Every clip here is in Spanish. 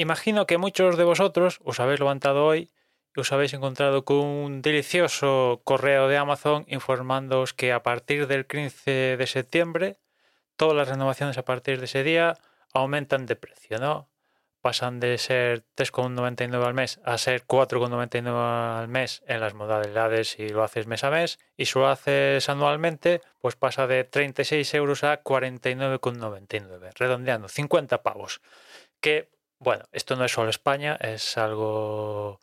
Imagino que muchos de vosotros os habéis levantado hoy y os habéis encontrado con un delicioso correo de Amazon informándoos que a partir del 15 de septiembre todas las renovaciones a partir de ese día aumentan de precio, ¿no? Pasan de ser 3,99 al mes a ser 4,99 al mes en las modalidades si lo haces mes a mes y si lo haces anualmente pues pasa de 36 euros a 49,99, redondeando 50 pavos. Que bueno, esto no es solo España, es algo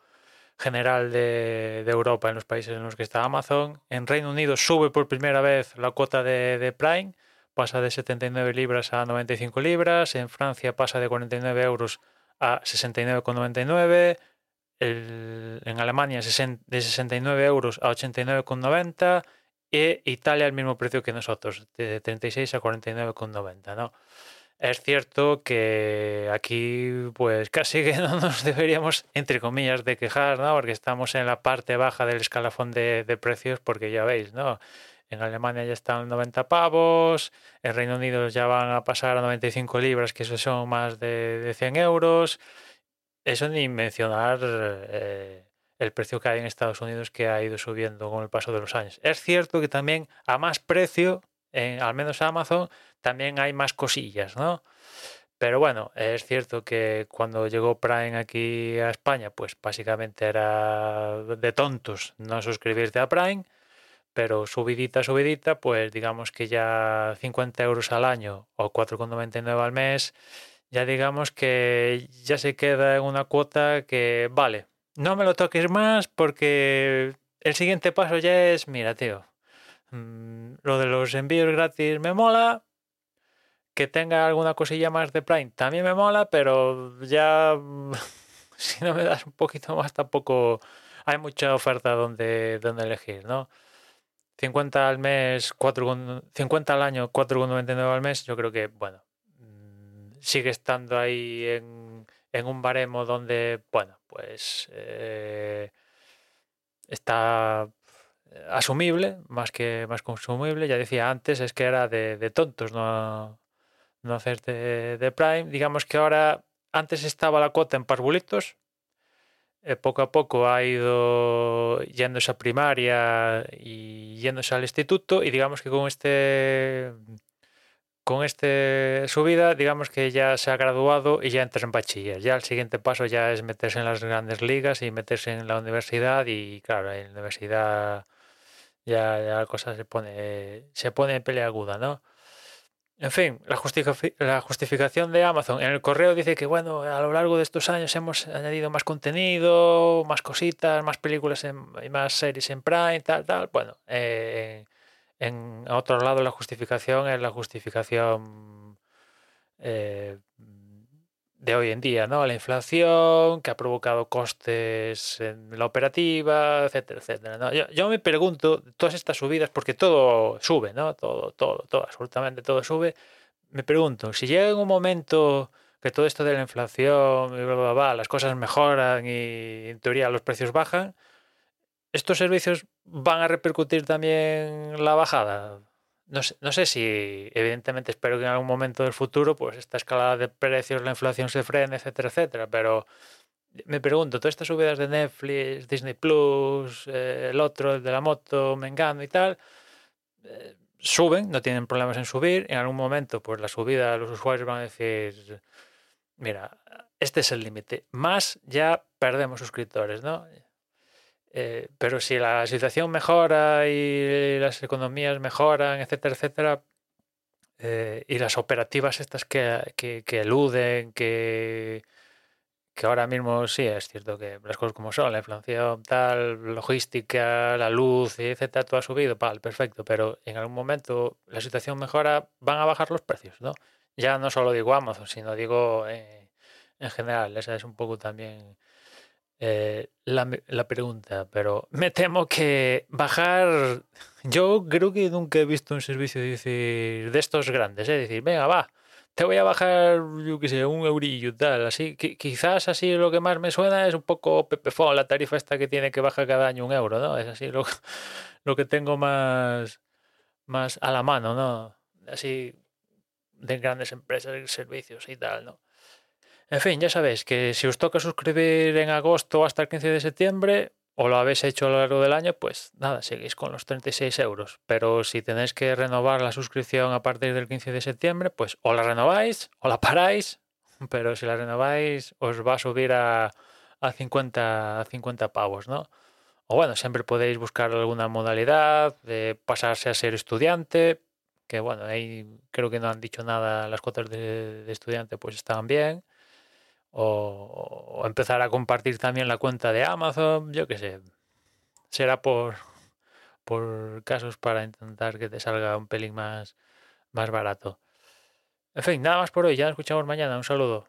general de, Europa en los países en los que está Amazon. En Reino Unido sube por primera vez la cuota de, Prime, pasa de 79 libras a 95 libras. En Francia pasa de 49 euros a 69,99. En Alemania de 69 euros a 89,90. Y Italia el mismo precio que nosotros, de 36 a 49,90, ¿no? Es cierto que aquí pues casi que no nos deberíamos, entre comillas, de quejar, ¿no? Porque estamos en la parte baja del escalafón de, precios, porque ya veis, ¿no? En Alemania ya están 90 pavos, en Reino Unido ya van a pasar a 95 libras, que eso son más de, 100 euros. Eso ni mencionar eh, el precio que hay en Estados Unidos que ha ido subiendo con el paso de los años. Es cierto que también a más precio, en, al menos Amazon, también hay más cosillas, ¿no? Pero bueno, es cierto que cuando llegó Prime aquí a España, pues básicamente era de tontos no suscribirte a Prime, pero subidita, subidita, pues digamos que ya 50 euros al año o 4,99 al mes, ya digamos que ya se queda en una cuota que vale, no me lo toques más porque el siguiente paso ya es, mira, tío, mm, lo de los envíos gratis me mola, que tenga alguna cosilla más de Prime también me mola, pero ya si no me das un poquito más tampoco hay mucha oferta donde, donde elegir, ¿no? 50 al mes, 4, 50 al año, 4,99 al mes, yo creo que, bueno, mm, sigue estando ahí en, un baremo donde, bueno, pues eh, está asumible, más que más consumible. Ya decía antes, es que era de, de tontos, no, no hacer de, Prime. Digamos que ahora, antes estaba la cuota en parvulitos, eh, poco a poco ha ido yéndose a primaria y yéndose al instituto y digamos que con este con este subida digamos que ya se ha graduado y ya entra en bachiller ya el siguiente paso ya es meterse en las grandes ligas y meterse en la universidad y claro en la universidad ya, ya la cosa se pone se pone en pelea aguda no en fin, la, justificación de Amazon en el correo dice que, bueno, a lo largo de estos años hemos añadido más contenido, más cositas, más películas y más series en Prime, tal, tal. Bueno, eh, en otro lado la justificación es la justificación eh, de hoy en día, ¿no? La inflación que ha provocado costes en la operativa, etcétera, etcétera. Yo, me pregunto, todas estas subidas, porque todo sube, ¿no? Todo, todo, todo, absolutamente todo sube. Me pregunto, si llega un momento que todo esto de la inflación y bla, bla, bla, las cosas mejoran y en teoría los precios bajan, ¿estos servicios van a repercutir también la bajada? No sé, no sé si, evidentemente, espero que en algún momento del futuro, pues esta escalada de precios, la inflación se frene, etcétera, etcétera. Pero me pregunto, todas estas subidas de Netflix, Disney Plus, eh, el otro, el de la moto, Mengano y tal, eh, suben, no tienen problemas en subir. En algún momento, pues la subida, los usuarios van a decir, mira, este es el límite. Más ya perdemos suscriptores, ¿no? Eh, pero si la situación mejora y las economías mejoran, etcétera, etcétera, eh, y las operativas estas que, que, eluden, que, que ahora mismo sí es cierto que las cosas como son, la inflación, tal, logística, la luz, etcétera, todo ha subido, vale, perfecto, pero en algún momento la situación mejora, van a bajar los precios, ¿no? Ya no solo digo Amazon, sino digo eh, en general, esa es un poco también eh, la, la, pregunta, pero me temo que bajar, yo creo que nunca he visto un servicio decir, de estos grandes, es decir, venga, va, te voy a bajar, yo qué sé, un eurillo, tal, así, quizás así lo que más me suena es un poco Pepefon, la tarifa esta que tiene que bajar cada año un euro, ¿no? Es así lo, lo que tengo más, más a la mano, ¿no? Así de grandes empresas, servicios y tal, ¿no? En fin, ya sabéis que si os toca suscribir en agosto hasta el 15 de septiembre o lo habéis hecho a lo largo del año, pues nada, seguís con los 36 euros. Pero si tenéis que renovar la suscripción a partir del 15 de septiembre, pues o la renováis o la paráis, pero si la renováis os va a subir a, a 50, a 50 pavos, ¿no? O bueno, siempre podéis buscar alguna modalidad de pasarse a ser estudiante, que bueno, ahí creo que no han dicho nada, las cuotas de, de estudiante pues estaban bien o, empezar a compartir también la cuenta de Amazon, yo qué sé. Será por, por casos para intentar que te salga un pelín más, más barato. En fin, nada más por hoy, ya nos escuchamos mañana. Un saludo.